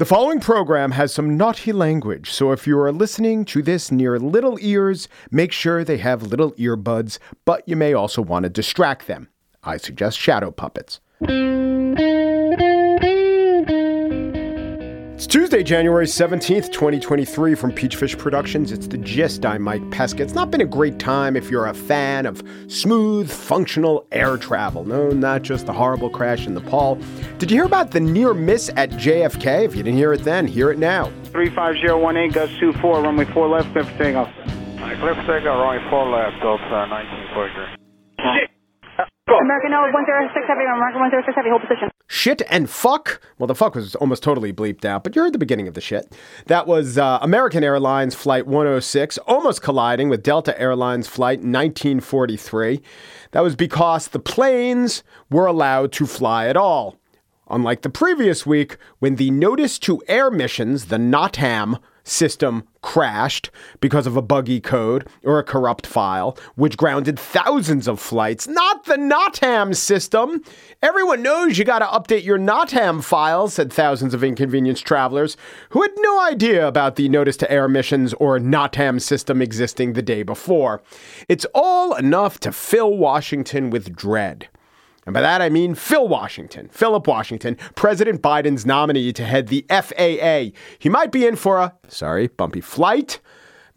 The following program has some naughty language, so if you are listening to this near little ears, make sure they have little earbuds, but you may also want to distract them. I suggest shadow puppets. Tuesday, January 17th, 2023, from Peachfish Productions. It's the gist. I'm Mike Pesca. It's not been a great time if you're a fan of smooth, functional air travel. No, not just the horrible crash in Nepal. Did you hear about the near miss at JFK? If you didn't hear it then, hear it now. 35018, Gus 24, runway 4 left, Cliff Tango. Cliff Tango, runway 4 left, Delta 1943. American 106 Heavy, American 106 Heavy, hold position. Shit and fuck. Well, the fuck was almost totally bleeped out, but you heard the beginning of the shit. That was uh, American Airlines Flight 106, almost colliding with Delta Airlines Flight 1943. That was because the planes were allowed to fly at all. Unlike the previous week, when the Notice to Air missions, the NOTAM system, crashed because of a buggy code or a corrupt file, which grounded thousands of flights. Not the NOTAM system. Everyone knows you got to update your NOTAM files, said thousands of inconvenienced travelers who had no idea about the Notice to Air missions or NOTAM system existing the day before. It's all enough to fill Washington with dread. And by that I mean Phil Washington, Philip Washington, President Biden's nominee to head the FAA. He might be in for a, sorry, bumpy flight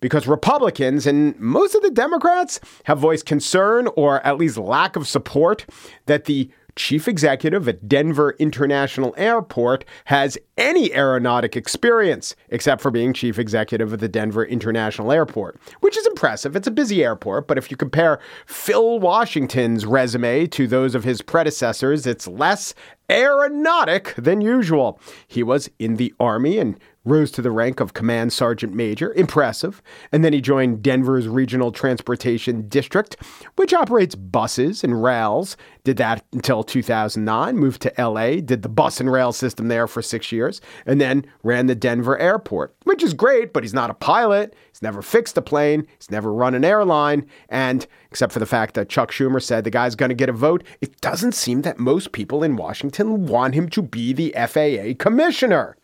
because Republicans and most of the Democrats have voiced concern or at least lack of support that the chief executive at Denver International Airport has any aeronautic experience except for being chief executive of the Denver International Airport, which is impressive. It's a busy airport, but if you compare Phil Washington's resume to those of his predecessors, it's less aeronautic than usual. He was in the Army and rose to the rank of Command Sergeant Major. Impressive. And then he joined Denver's Regional Transportation District, which operates buses and rails. Did that until 2009, moved to LA, did the bus and rail system there for six years, and then ran the Denver airport, which is great, but he's not a pilot. He's never fixed a plane. He's never run an airline. And except for the fact that Chuck Schumer said the guy's going to get a vote, it doesn't seem that most people in Washington want him to be the FAA commissioner.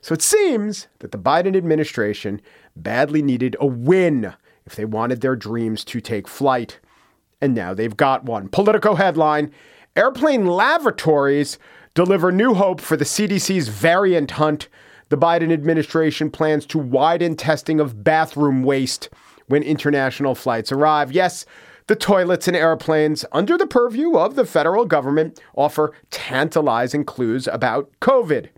So it seems that the Biden administration badly needed a win if they wanted their dreams to take flight. And now they've got one. Politico headline Airplane lavatories deliver new hope for the CDC's variant hunt. The Biden administration plans to widen testing of bathroom waste when international flights arrive. Yes, the toilets in airplanes, under the purview of the federal government, offer tantalizing clues about COVID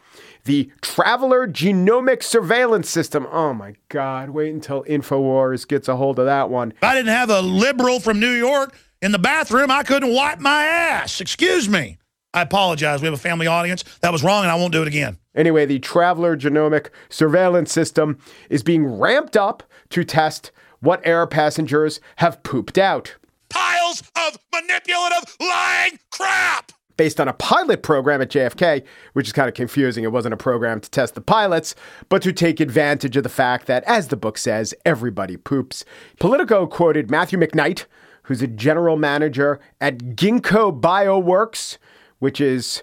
the Traveler Genomic Surveillance System. Oh my God, wait until InfoWars gets a hold of that one. If I didn't have a liberal from New York in the bathroom, I couldn't wipe my ass. Excuse me. I apologize. We have a family audience. That was wrong, and I won't do it again. Anyway, the Traveler Genomic Surveillance System is being ramped up to test what air passengers have pooped out. Of manipulative, lying crap! based on a pilot program at JFK, which is kind of confusing. It wasn't a program to test the pilots, but to take advantage of the fact that, as the book says, everybody poops. Politico quoted Matthew McKnight, who's a general manager at Ginkgo Bioworks, which is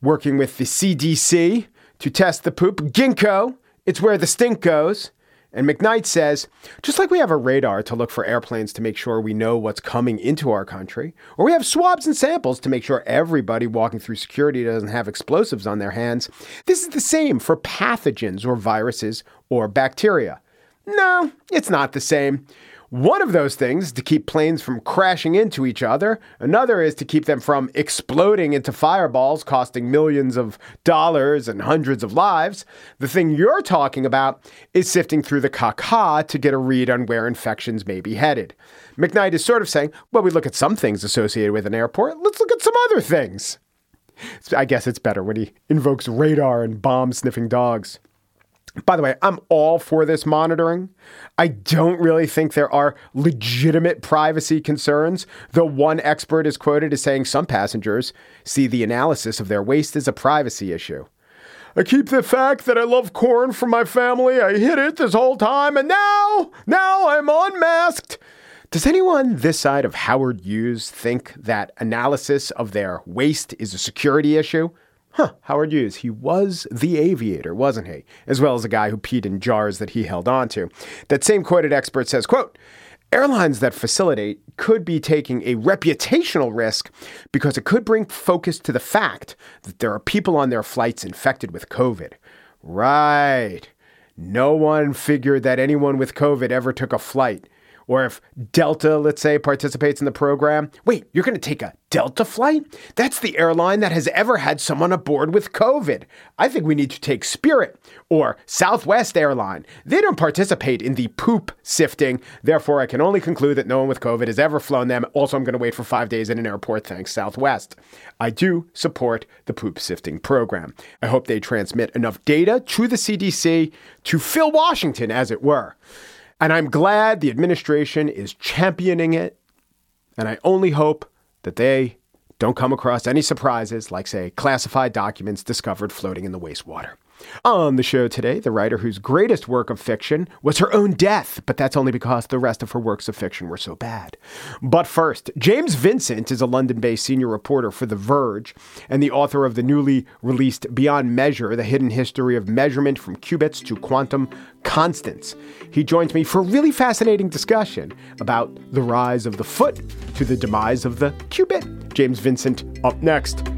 working with the CDC to test the poop. Ginkgo, it's where the stink goes. And McKnight says, just like we have a radar to look for airplanes to make sure we know what's coming into our country, or we have swabs and samples to make sure everybody walking through security doesn't have explosives on their hands, this is the same for pathogens or viruses or bacteria. No, it's not the same. One of those things is to keep planes from crashing into each other. Another is to keep them from exploding into fireballs, costing millions of dollars and hundreds of lives. The thing you're talking about is sifting through the caca to get a read on where infections may be headed. McKnight is sort of saying, well, we look at some things associated with an airport. Let's look at some other things. I guess it's better when he invokes radar and bomb sniffing dogs. By the way, I'm all for this monitoring. I don't really think there are legitimate privacy concerns, though one expert is quoted as saying some passengers see the analysis of their waste as a privacy issue. I keep the fact that I love corn from my family. I hid it this whole time, and now, now I'm unmasked. Does anyone this side of Howard Hughes think that analysis of their waste is a security issue? Huh, Howard Hughes, he was the aviator, wasn't he? As well as a guy who peed in jars that he held onto. That same quoted expert says, quote, Airlines that facilitate could be taking a reputational risk because it could bring focus to the fact that there are people on their flights infected with COVID. Right. No one figured that anyone with COVID ever took a flight or if Delta, let's say, participates in the program, wait, you're going to take a Delta flight? That's the airline that has ever had someone aboard with COVID. I think we need to take Spirit or Southwest Airline. They don't participate in the poop sifting. Therefore, I can only conclude that no one with COVID has ever flown them. Also, I'm going to wait for five days in an airport. Thanks, Southwest. I do support the poop sifting program. I hope they transmit enough data to the CDC to fill Washington, as it were. And I'm glad the administration is championing it. And I only hope that they don't come across any surprises like, say, classified documents discovered floating in the wastewater. On the show today, the writer whose greatest work of fiction was her own death, but that's only because the rest of her works of fiction were so bad. But first, James Vincent is a London based senior reporter for The Verge and the author of the newly released Beyond Measure The Hidden History of Measurement from Cubits to Quantum Constants. He joins me for a really fascinating discussion about the rise of the foot to the demise of the cubit. James Vincent up next.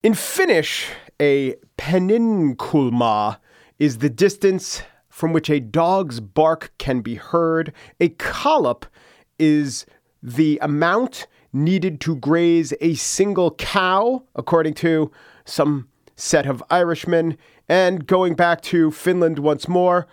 In Finnish, a peninkulma is the distance from which a dog's bark can be heard. A collop is the amount needed to graze a single cow, according to some set of Irishmen. And going back to Finland once more,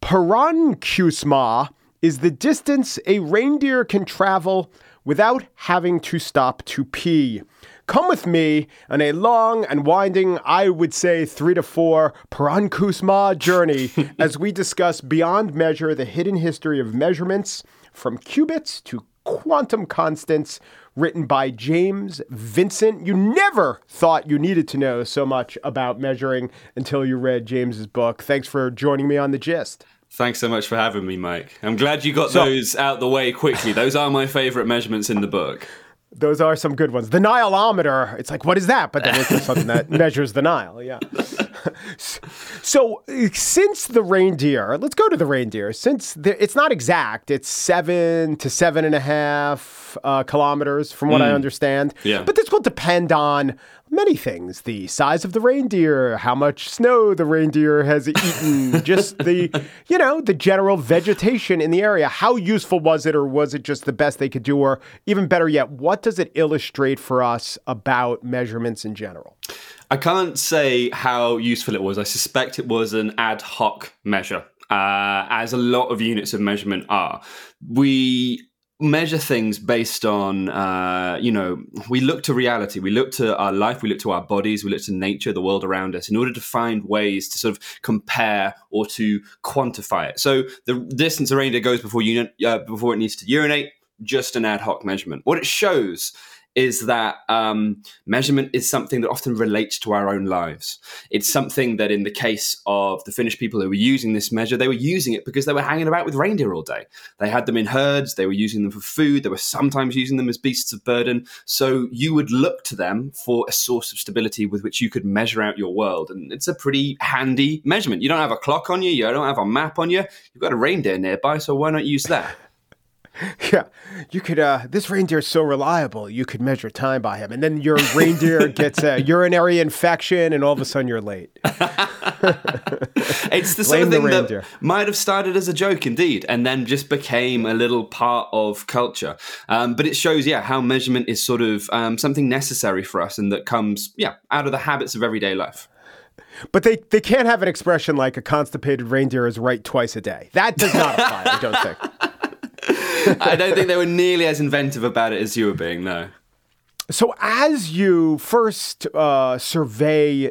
poronkusema is the distance a reindeer can travel without having to stop to pee. Come with me on a long and winding, I would say three to four poronkusema journey as we discuss beyond measure the hidden history of measurements from cubits to quantum constants, written by James Vincent. You never thought you needed to know so much about measuring until you read James's book. Thanks for joining me on the gist. Thanks so much for having me, Mike. I'm glad you got So- those out the way quickly. Those are my favorite measurements in the book. Those are some good ones. The Nilometer, it's like, what is that? But then it's something that measures the Nile. Yeah. so, since the reindeer, let's go to the reindeer. Since the, it's not exact, it's seven to seven and a half uh, kilometers, from what I understand. Yeah. But this will depend on many things the size of the reindeer, how much snow the reindeer has eaten, just the, you know, the general vegetation in the area. How useful was it, or was it just the best they could do? Or even better yet, what does it illustrate for us about measurements in general? I can't say how useful it was. I suspect it was an ad hoc measure, uh, as a lot of units of measurement are. We measure things based on uh, you know we look to reality. We look to our life. We look to our bodies. We look to nature the world around us in order to find ways to sort of compare or to quantify it. So the distance a reindeer goes before you uh, before it needs to urinate. Just an ad hoc measurement. What it shows is that um, measurement is something that often relates to our own lives. It's something that, in the case of the Finnish people who were using this measure, they were using it because they were hanging about with reindeer all day. They had them in herds, they were using them for food, they were sometimes using them as beasts of burden. So you would look to them for a source of stability with which you could measure out your world. And it's a pretty handy measurement. You don't have a clock on you, you don't have a map on you, you've got a reindeer nearby, so why not use that? Yeah, you could. Uh, this reindeer is so reliable. You could measure time by him, and then your reindeer gets a urinary infection, and all of a sudden you're late. it's the sort of thing that might have started as a joke, indeed, and then just became a little part of culture. Um, but it shows, yeah, how measurement is sort of um, something necessary for us, and that comes, yeah, out of the habits of everyday life. But they, they can't have an expression like a constipated reindeer is right twice a day. That does not apply, I don't think. I don't think they were nearly as inventive about it as you were being, no. So, as you first uh, survey,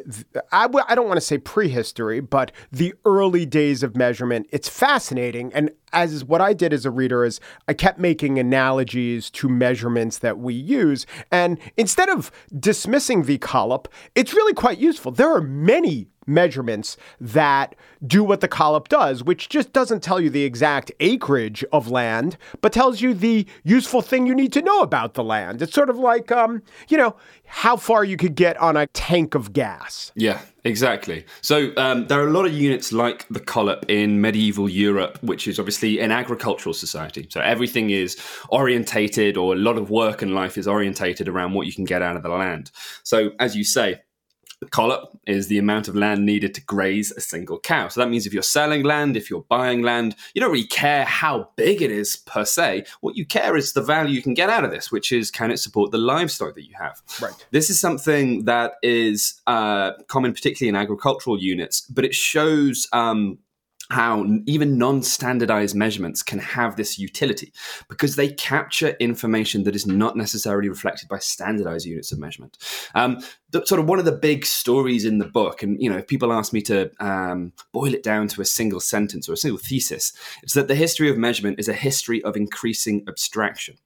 I w- I don't want to say prehistory, but the early days of measurement, it's fascinating. And as what I did as a reader is I kept making analogies to measurements that we use. And instead of dismissing the collop, it's really quite useful. There are many measurements that do what the collop does, which just doesn't tell you the exact acreage of land, but tells you the useful thing you need to know about the land. It's sort of like, um, you know, how far you could get on a tank of gas. Yeah, exactly. So um, there are a lot of units like the collop in medieval Europe, which is obviously an agricultural society. So everything is orientated, or a lot of work and life is orientated around what you can get out of the land. So, as you say, collop is the amount of land needed to graze a single cow. So that means if you're selling land, if you're buying land, you don't really care how big it is per se. What you care is the value you can get out of this, which is can it support the livestock that you have? Right. This is something that is uh, common, particularly in agricultural units, but it shows. Um, how even non-standardized measurements can have this utility because they capture information that is not necessarily reflected by standardized units of measurement. Um, the, sort of one of the big stories in the book, and you know, if people ask me to um, boil it down to a single sentence or a single thesis, it's that the history of measurement is a history of increasing abstraction.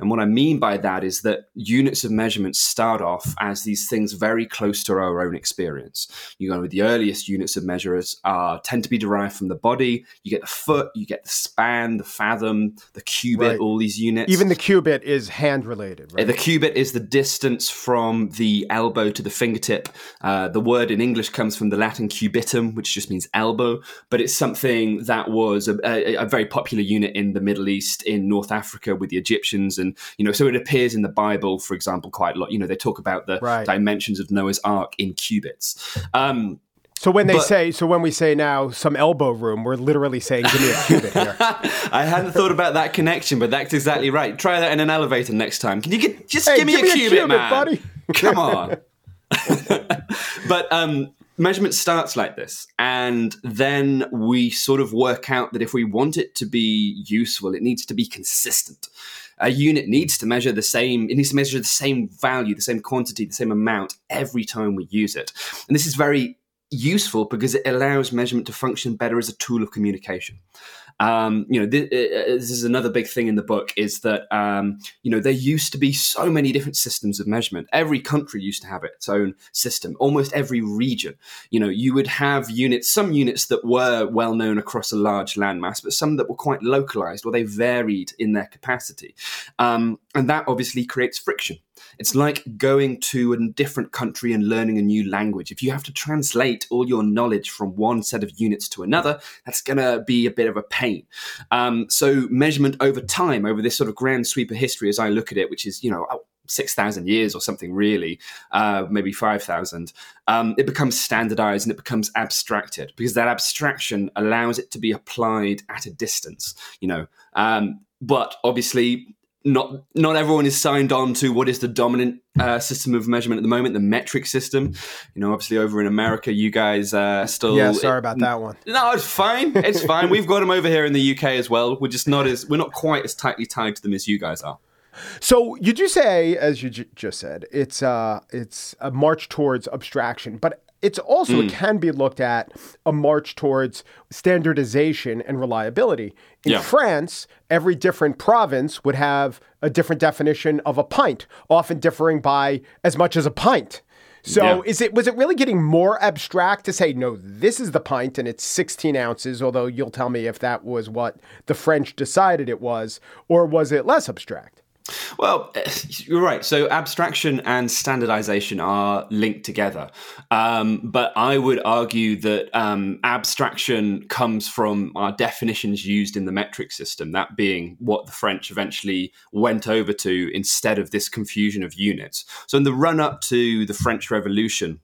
And what I mean by that is that units of measurement start off as these things very close to our own experience. You go with the earliest units of measures are tend to be derived from the body. You get the foot, you get the span, the fathom, the cubit, right. all these units. Even the cubit is hand related, right? The cubit is the distance from the elbow to the fingertip. Uh, the word in English comes from the Latin cubitum, which just means elbow, but it's something that was a, a, a very popular unit in the Middle East, in North Africa with the Egyptians. And, you know, so it appears in the Bible, for example, quite a lot. You know, they talk about the right. dimensions of Noah's Ark in cubits. Um, so when they but, say, so when we say now some elbow room, we're literally saying, give me a cubit here. I hadn't thought about that connection, but that's exactly right. Try that in an elevator next time. Can you get, just hey, give me, give a, me cubit, a, cubit, man? Buddy. Come on. but um, measurement starts like this, and then we sort of work out that if we want it to be useful, it needs to be consistent. A unit needs to measure the same, it needs to measure the same value, the same quantity, the same amount every time we use it. And this is very useful because it allows measurement to function better as a tool of communication. Um, you know, uh, uh, this is another big thing in the book is that um, you know there used to be so many different systems of measurement. Every country used to have its own system. Almost every region, you know, you would have units. Some units that were well known across a large landmass, but some that were quite localized or they varied in their capacity, um, and that obviously creates friction. It's like going to a different country and learning a new language. If you have to translate all your knowledge from one set of units to another, that's going to be a bit of a pain. Um, so, measurement over time, over this sort of grand sweep of history, as I look at it, which is, you know, 6,000 years or something, really, uh, maybe 5,000, um, it becomes standardized and it becomes abstracted because that abstraction allows it to be applied at a distance, you know. Um, but obviously, not not everyone is signed on to what is the dominant uh, system of measurement at the moment, the metric system. You know, obviously over in America, you guys uh, still. Yeah, sorry about that one. No, it's fine. It's fine. We've got them over here in the UK as well. We're just not as we're not quite as tightly tied to them as you guys are. So you do say, as you j- just said, it's uh, it's a march towards abstraction, but it's also it hmm. can be looked at a march towards standardization and reliability. In Yeah. France, every different province would have a different definition of a pint, often differing by as much as a pint. So Yeah. is it was it really getting more abstract to say no, this is the pint and it's 16 ounces, although you'll tell me if that was what the French decided it was, or was it less abstract? Well, you're right. So abstraction and standardization are linked together. Um, but I would argue that um, abstraction comes from our definitions used in the metric system, that being what the French eventually went over to instead of this confusion of units. So in the run up to the French Revolution,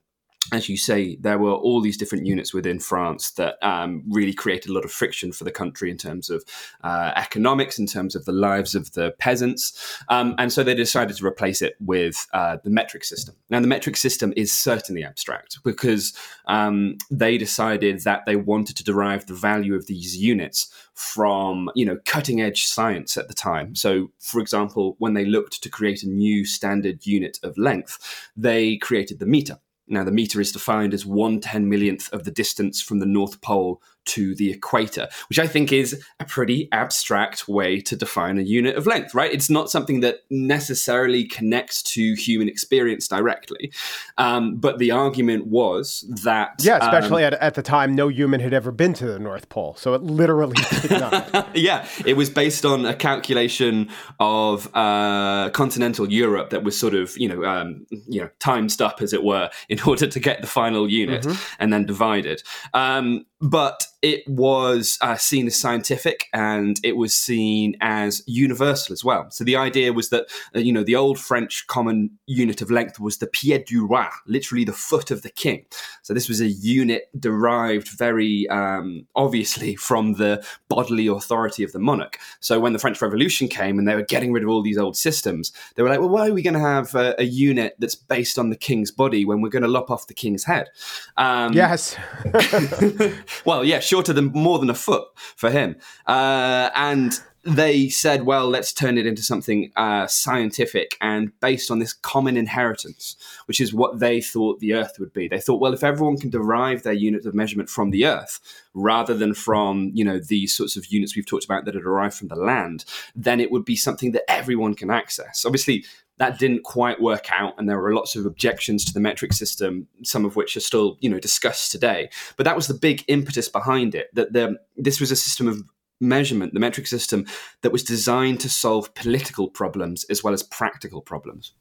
as you say, there were all these different units within France that um, really created a lot of friction for the country in terms of uh, economics, in terms of the lives of the peasants. Um, and so they decided to replace it with uh, the metric system. Now, the metric system is certainly abstract because um, they decided that they wanted to derive the value of these units from, you know, cutting edge science at the time. So, for example, when they looked to create a new standard unit of length, they created the meter. Now, the meter is defined as one ten millionth of the distance from the North Pole to the equator, which I think is a pretty abstract way to define a unit of length, right? It's not something that necessarily connects to human experience directly. Um, but the argument was that. Yeah, um, especially at, at the time, no human had ever been to the North Pole, so it literally did not. yeah, it was based on a calculation of uh, continental Europe that was sort of, you know, um, you know, timesed up as it were, in order to get the final unit, and then divided. Um, but it was uh, seen as scientific, and it was seen as universal as well. So the idea was that, uh, you know, the old French common unit of length was the pied du roi, literally the foot of the king. So this was a unit derived very um, obviously from the bodily authority of the monarch. So when the French Revolution came and they were getting rid of all these old systems, they were like, well, why are we going to have a, a unit that's based on the king's body when we're going to lop off the king's head? Um, yes. well, yeah, shorter than more than a foot for him. Uh, and they said, well, let's turn it into something uh, scientific and based on this common inheritance, which is what they thought the Earth would be. They thought, well, if everyone can derive their unit of measurement from the Earth rather than from, you know, these sorts of units we've talked about that are derived from the land, then it would be something that everyone can access. Obviously, that didn't quite work out and there were lots of objections to the metric system some of which are still you know discussed today but that was the big impetus behind it that the, this was a system of measurement the metric system that was designed to solve political problems as well as practical problems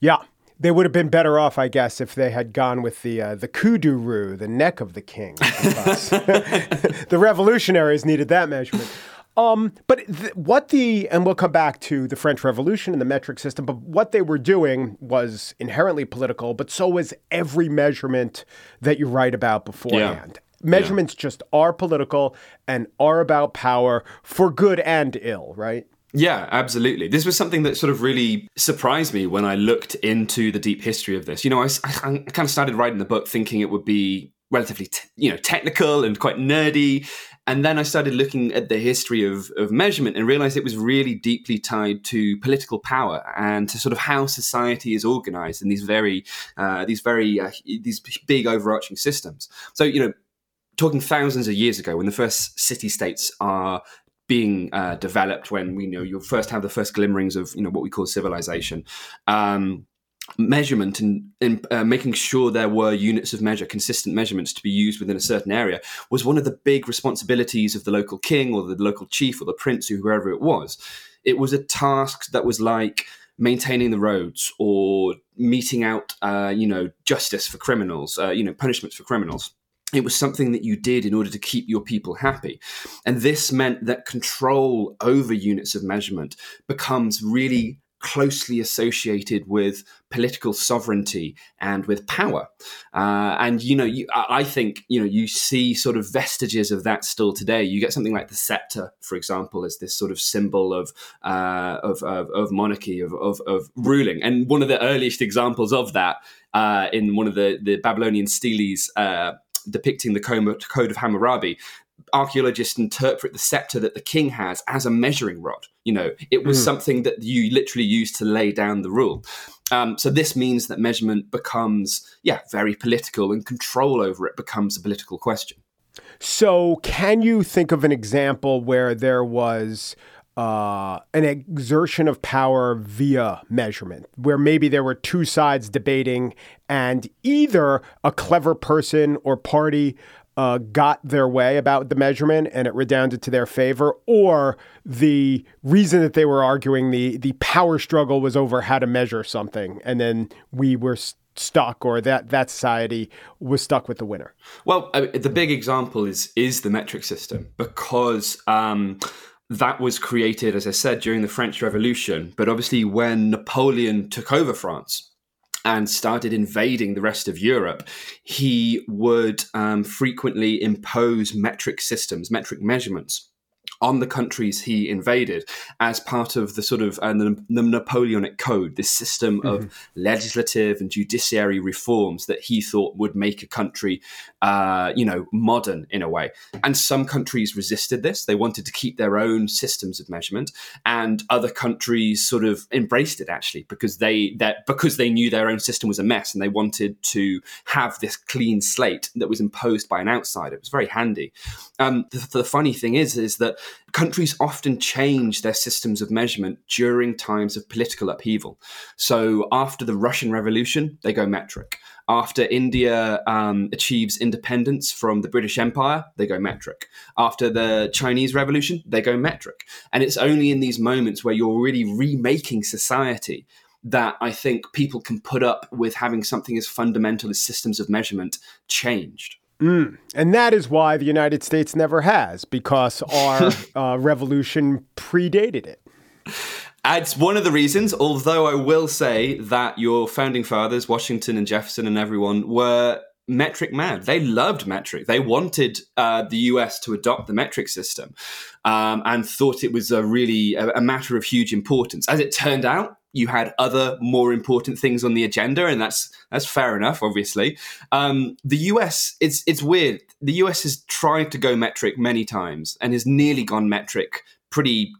Yeah. They would have been better off, I guess, if they had gone with the uh, the kuduru, the neck of the king. the revolutionaries needed that measurement. Um, but th- what the and we'll come back to the French Revolution and the metric system. But what they were doing was inherently political, but so was every measurement that you write about beforehand. Measurements just are political and are about power for good and ill, right? Yeah, absolutely. This was something that sort of really surprised me when I looked into the deep history of this. You know, I, I kind of started writing the book thinking it would be relatively, t- you know, technical and quite nerdy. And then I started looking at the history of, of measurement and realized it was really deeply tied to political power and to sort of how society is organized in these very, uh, these very, uh, these big overarching systems. So, you know, talking thousands of years ago when the first city states are being uh, developed when we you know you first have the first glimmerings of you know what we call civilization um, measurement and, and uh, making sure there were units of measure consistent measurements to be used within a certain area was one of the big responsibilities of the local king or the local chief or the prince or whoever it was it was a task that was like maintaining the roads or meting out uh, you know justice for criminals uh, you know punishments for criminals it was something that you did in order to keep your people happy. And this meant that control over units of measurement becomes really closely associated with political sovereignty and with power. Uh, and you know, you, I think you know you see sort of vestiges of that still today. You get something like the scepter, for example, as this sort of symbol of uh, of, of, of, monarchy of, of, of ruling. And one of the earliest examples of that uh, in one of the the Babylonian steles uh, depicting the Code of Hammurabi, archaeologists interpret the scepter that the king has as a measuring rod. You know, it was mm. something that you literally used to lay down the rule. Um, so this means that measurement becomes, yeah, very political, and control over it becomes a political question. So, can you think of an example where there was uh, an exertion of power via measurement, where maybe there were two sides debating, and either a clever person or party uh, got their way about the measurement and it redounded to their favor, or the reason that they were arguing the the power struggle was over how to measure something, and then we were stuck, or that that society was stuck with the winner. Well, the big example is is the metric system because. Um, that was created, as I said, during the French Revolution. But obviously, when Napoleon took over France, and started invading the rest of Europe, he would um, frequently impose metric systems, metric measurements on the countries he invaded as part of the sort of uh, the, the, Napoleonic Code, this system mm-hmm. of legislative and judiciary reforms that he thought would make a country, uh, you know, modern in a way. And some countries resisted this; they wanted to keep their own systems of measurement, and other countries sort of embraced it actually because they that because they knew their own system was a mess and they wanted to have this clean slate that was imposed by an outsider. It was very handy. Um, the, the funny thing is, is that countries often change their systems of measurement during times of political upheaval. So after the Russian Revolution, they go metric. After India um, achieves independence from the British Empire, they go metric. After the Chinese Revolution, they go metric. And it's only in these moments where you're really remaking society that I think people can put up with having something as fundamental as systems of measurement changed. Mm. And that is why the United States never has, because our uh, revolution predated it. It's one of the reasons, although I will say that your founding fathers, Washington and Jefferson and everyone, were metric mad. They loved metric. They wanted uh, the US to adopt the metric system um, and thought it was a really a, a matter of huge importance. As it turned out, you had other more important things on the agenda, and that's that's fair enough. Obviously, um, the US it's it's weird. The US has tried to go metric many times and has nearly gone metric pretty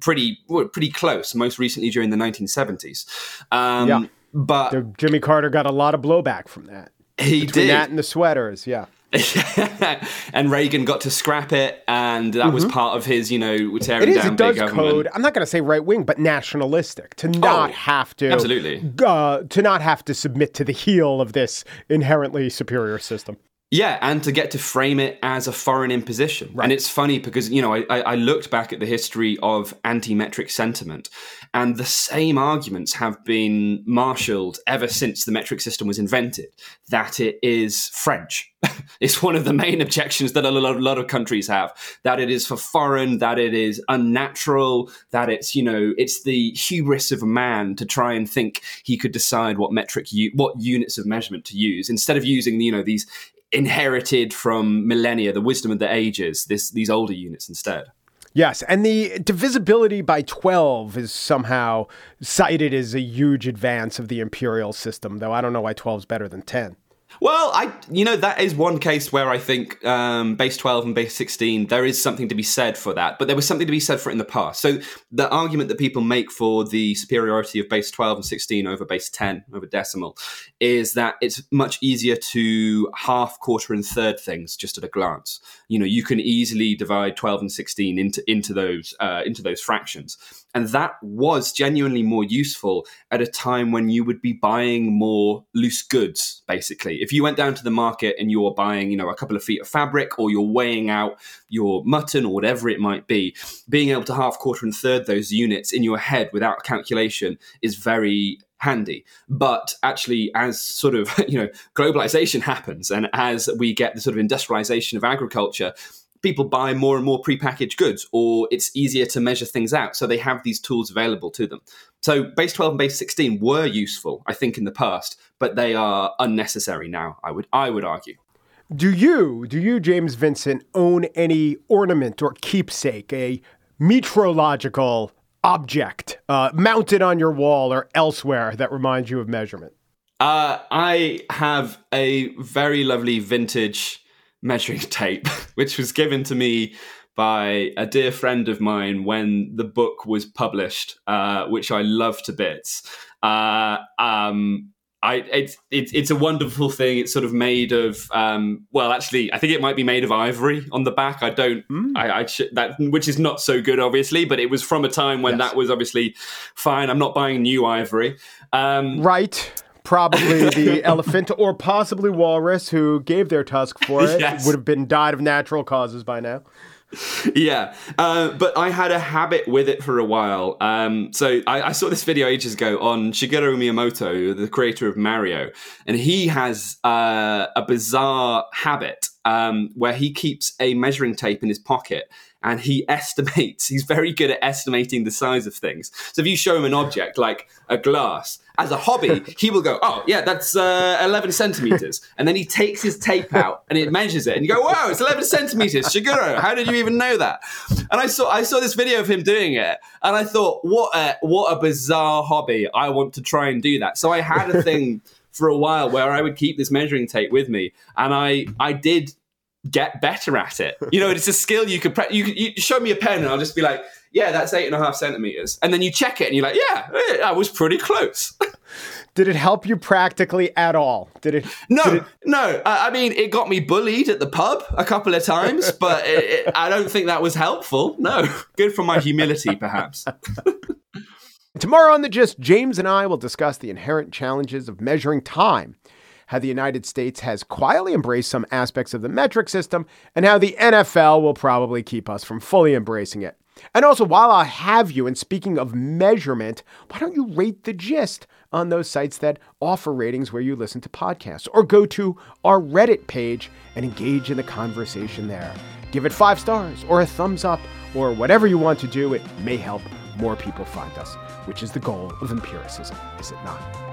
pretty pretty close. Most recently during the 1970s. Um, yeah, but Jimmy Carter got a lot of blowback from that. He Between did that and the sweaters. Yeah. and Reagan got to scrap it, and that mm-hmm. was part of his, you know, tearing it is, down it does code. I'm not going to say right wing, but nationalistic to not oh, have to absolutely uh, to not have to submit to the heel of this inherently superior system. Yeah, and to get to frame it as a foreign imposition. Right. And it's funny because, you know, I, I looked back at the history of anti metric sentiment, and the same arguments have been marshaled ever since the metric system was invented that it is French. it's one of the main objections that a lot, a lot of countries have that it is for foreign, that it is unnatural, that it's, you know, it's the hubris of a man to try and think he could decide what metric, what units of measurement to use instead of using, you know, these inherited from millennia, the wisdom of the ages, this, these older units instead. Yes, and the divisibility by 12 is somehow cited as a huge advance of the imperial system, though I don't know why 12 is better than 10. Well, I you know that is one case where I think um, base twelve and base sixteen there is something to be said for that, but there was something to be said for it in the past. So the argument that people make for the superiority of base twelve and sixteen over base ten over decimal is that it's much easier to half, quarter, and third things just at a glance. You know, you can easily divide twelve and sixteen into into those uh, into those fractions. And that was genuinely more useful at a time when you would be buying more loose goods, basically. If you went down to the market and you were buying, you know, a couple of feet of fabric or you're weighing out your mutton or whatever it might be, being able to half, quarter, and third those units in your head without calculation is very handy. But actually, as sort of, you know, globalization happens and as we get the sort of industrialization of agriculture, people buy more and more prepackaged goods, or it's easier to measure things out. So they have these tools available to them. So base 12 and base 16 were useful, I think, in the past, but they are unnecessary now. I would I would argue. Do you, do you, James Vincent, own any ornament or keepsake, a metrological object uh, mounted on your wall or elsewhere that reminds you of measurement? Uh, I have a very lovely vintage measuring tape, which was given to me by a dear friend of mine when the book was published, uh, which I love to bits. Uh, um, I, it's, it's it's a wonderful thing. It's sort of made of um, well, actually, I think it might be made of ivory on the back. I don't, mm. I, I sh- that which is not so good, obviously, but it was from a time when yes. that was obviously fine. I'm not buying new ivory, um, right? Probably the elephant or possibly walrus who gave their tusk for it yes. would have been died of natural causes by now yeah, uh, but I had a habit with it for a while. Um, so I, I, saw this video ages ago on Shigeru Miyamoto, the creator of Mario, and he has uh, a bizarre habit um, where he keeps a measuring tape in his pocket and he estimates, he's very good at estimating the size of things. So if you show him an object like a glass, as a hobby, he will go, oh, yeah, that's uh, 11 centimeters. And then he takes his tape out and it measures it. And you go, wow, it's 11 centimeters. Shigeru, how did you even know that? And I saw I saw this video of him doing it. And I thought, what a, what a bizarre hobby. I want to try and do that. So I had a thing for a while where I would keep this measuring tape with me. And I, I did get better at it. You know, it's a skill you could, pre- you, you show me a pen and I'll just be like, yeah, that's eight and a half centimeters. And then you check it and you're like, yeah, eh, I was pretty close. Did it help you practically at all? Did it? No, did it... no. I mean, it got me bullied at the pub a couple of times, but it, it, I don't think that was helpful. No, good for my humility, perhaps. Tomorrow on the Gist, James and I will discuss the inherent challenges of measuring time how the United States has quietly embraced some aspects of the metric system, and how the NFL will probably keep us from fully embracing it. And also, while I have you, and speaking of measurement, why don't you rate the gist on those sites that offer ratings where you listen to podcasts? Or go to our Reddit page and engage in the conversation there. Give it five stars or a thumbs up or whatever you want to do. It may help more people find us, which is the goal of empiricism, is it not?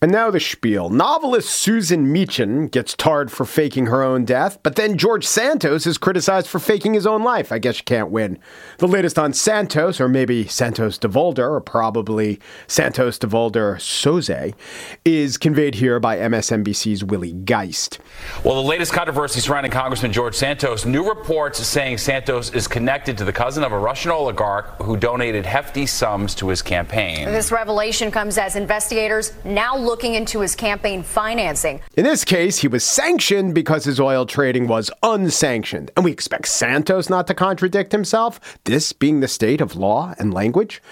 And now the spiel. Novelist Susan Meachen gets tarred for faking her own death, but then George Santos is criticized for faking his own life. I guess you can't win. The latest on Santos, or maybe Santos Devolder, or probably Santos Devolder Soze, is conveyed here by MSNBC's Willie Geist. Well, the latest controversy surrounding Congressman George Santos, new reports saying Santos is connected to the cousin of a Russian oligarch who donated hefty sums to his campaign. This revelation comes as investigators now looking into his campaign financing. In this case, he was sanctioned because his oil trading was unsanctioned. And we expect Santos not to contradict himself, this being the state of law and language.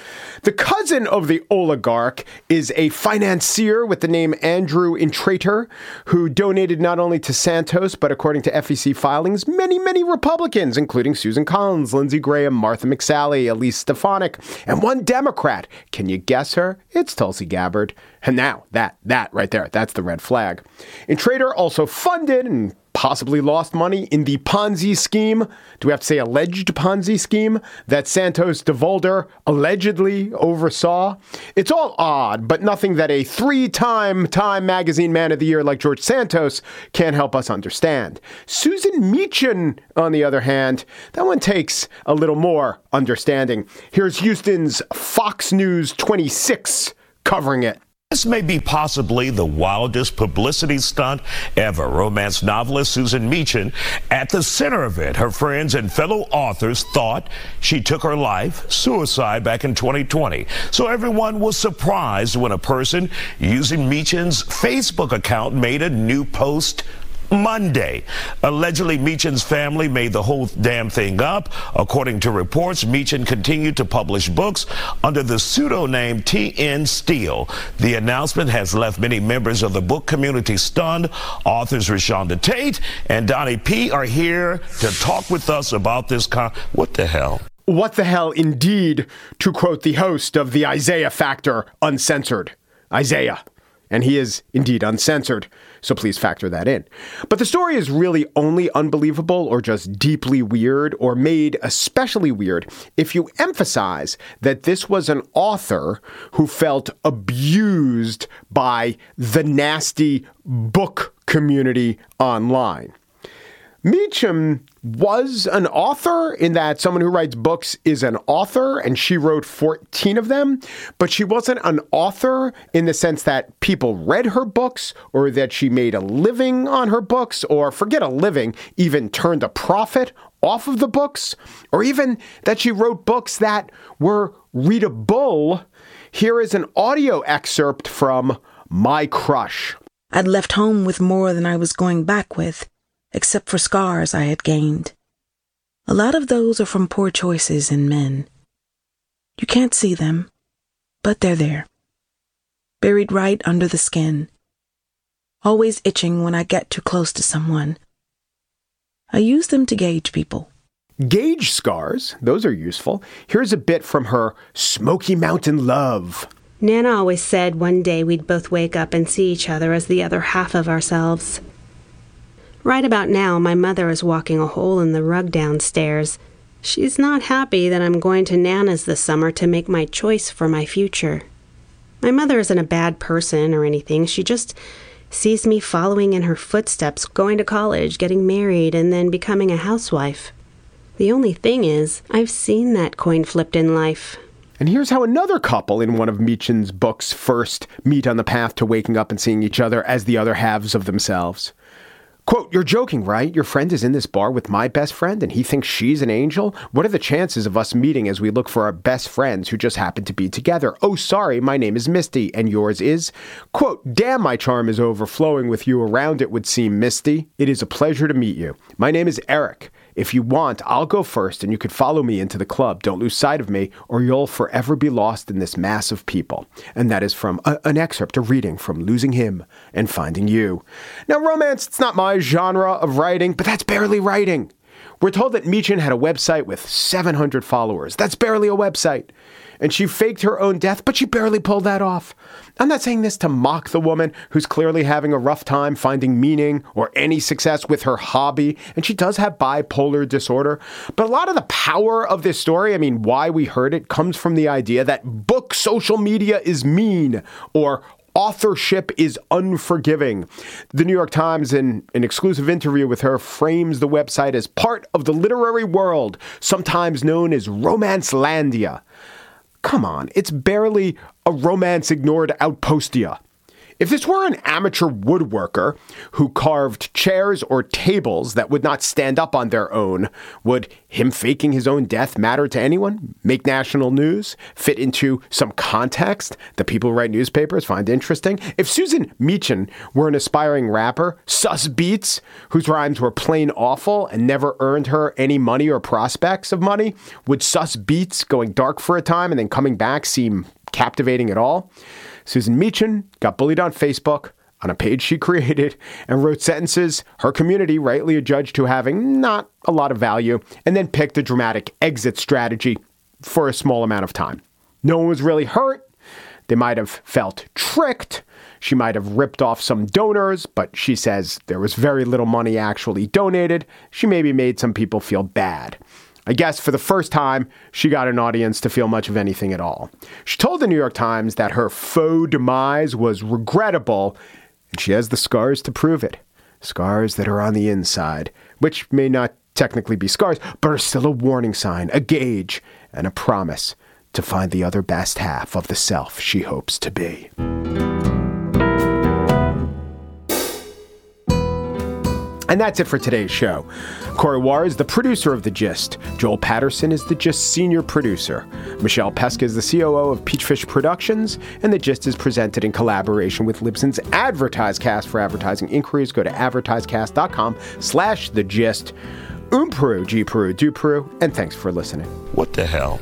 The cousin of the oligarch is a financier with the name Andrew Intrater, who donated not only to Santos, but according to FEC filings, many, many Republicans, including Susan Collins, Lindsey Graham, Martha McSally, Elise Stefanik, and one Democrat. Can you guess her? It's Tulsi Gabbard. And now that, that right there, that's the red flag. Intrater also funded and possibly lost money in the Ponzi scheme. Do we have to say alleged Ponzi scheme that Santos Devolder allegedly oversaw? It's all odd, but nothing that a three time Time Magazine Man of the Year like George Santos can't help us understand. Susan Meachen, on the other hand, that one takes a little more understanding. Here's Houston's Fox News 26 covering it. This may be possibly the wildest publicity stunt ever. Romance novelist Susan Meachen at the center of it. Her friends and fellow authors thought she took her life, suicide back in 2020. So everyone was surprised when a person using Meachen's Facebook account made a new post Monday. Allegedly, Meachen's family made the whole damn thing up. According to reports, Meachin continued to publish books under the pseudonym T.N. Steele. The announcement has left many members of the book community stunned. Authors ReShonda Tate and Donnie P. are here to talk with us about this. Con- what the hell? what the hell indeed, to quote the host of the Isaiah Factor Uncensored. Isaiah. And he is indeed uncensored, so please factor that in. But the story is really only unbelievable or just deeply weird or made especially weird if you emphasize that this was an author who felt abused by the nasty book community online. Meachen was an author in that someone who writes books is an author, and she wrote 14 of them, but she wasn't an author in the sense that people read her books or that she made a living on her books, or forget a living, even turned a profit off of the books, or even that she wrote books that were readable. Here is an audio excerpt from My Crush. I'd left home with more than I was going back with except for scars I had gained. A lot of those are from poor choices in men. You can't see them, but they're there. Buried right under the skin. Always itching when I get too close to someone. I use them to gauge people. Gauge scars, those are useful. Here's a bit from her Smoky Mountain Love. Nana always said one day we'd both wake up and see each other as the other half of ourselves. Right about now, my mother is walking a hole in the rug downstairs. She's not happy that I'm going to Nana's this summer to make my choice for my future. My mother isn't a bad person or anything. She just sees me following in her footsteps, going to college, getting married, and then becoming a housewife. The only thing is, I've seen that coin flipped in life. And here's how another couple in one of Meachen's books first meet on the path to waking up and seeing each other as the other halves of themselves. Quote, you're joking, right? Your friend is in this bar with my best friend and he thinks she's an angel? What are the chances of us meeting as we look for our best friends who just happen to be together? Oh, sorry, my name is Misty and yours is? Quote, damn, my charm is overflowing with you around it would seem, Misty. It is a pleasure to meet you. My name is Eric. If you want, I'll go first and you could follow me into the club. Don't lose sight of me, or you'll forever be lost in this mass of people. And that is from a, an excerpt, a reading from Losing Him and Finding You. Now, romance, it's not my genre of writing, but that's barely writing. We're told that Meachen had a website with 700 followers. That's barely a website and she faked her own death, but she barely pulled that off. I'm not saying this to mock the woman who's clearly having a rough time finding meaning or any success with her hobby, and she does have bipolar disorder. But a lot of the power of this story, I mean, why we heard it, comes from the idea that book social media is mean or authorship is unforgiving. The New York Times, in an exclusive interview with her, frames the website as part of the literary world, sometimes known as Romancelandia. Come on, it's barely a romance ignored outpostia. If this were an amateur woodworker who carved chairs or tables that would not stand up on their own, would him faking his own death matter to anyone? Make national news? Fit into some context that people who write newspapers find interesting? If Susan Meachen were an aspiring rapper, Sus Beats, whose rhymes were plain awful and never earned her any money or prospects of money, would Sus Beats going dark for a time and then coming back seem captivating at all? Susan Meachen got bullied on Facebook on a page she created and wrote sentences her community rightly adjudged to having not a lot of value, and then picked a dramatic exit strategy for a small amount of time. No one was really hurt. They might have felt tricked. She might have ripped off some donors, but she says there was very little money actually donated. She maybe made some people feel bad. I guess for the first time, she got an audience to feel much of anything at all. She told the New York Times that her faux demise was regrettable, and she has the scars to prove it. Scars that are on the inside, which may not technically be scars, but are still a warning sign, a gauge, and a promise to find the other best half of the self she hopes to be. And that's it for today's show. Corey Wara is the producer of The Gist. Joel Patterson is The Gist senior producer. Michelle Pesca is the COO of Peachfish Productions, and The Gist is presented in collaboration with Libsyn's AdvertiseCast. For advertising inquiries, go to advertisecast.com slash The Gist. Um Peru, G Peru, and thanks for listening. What the hell?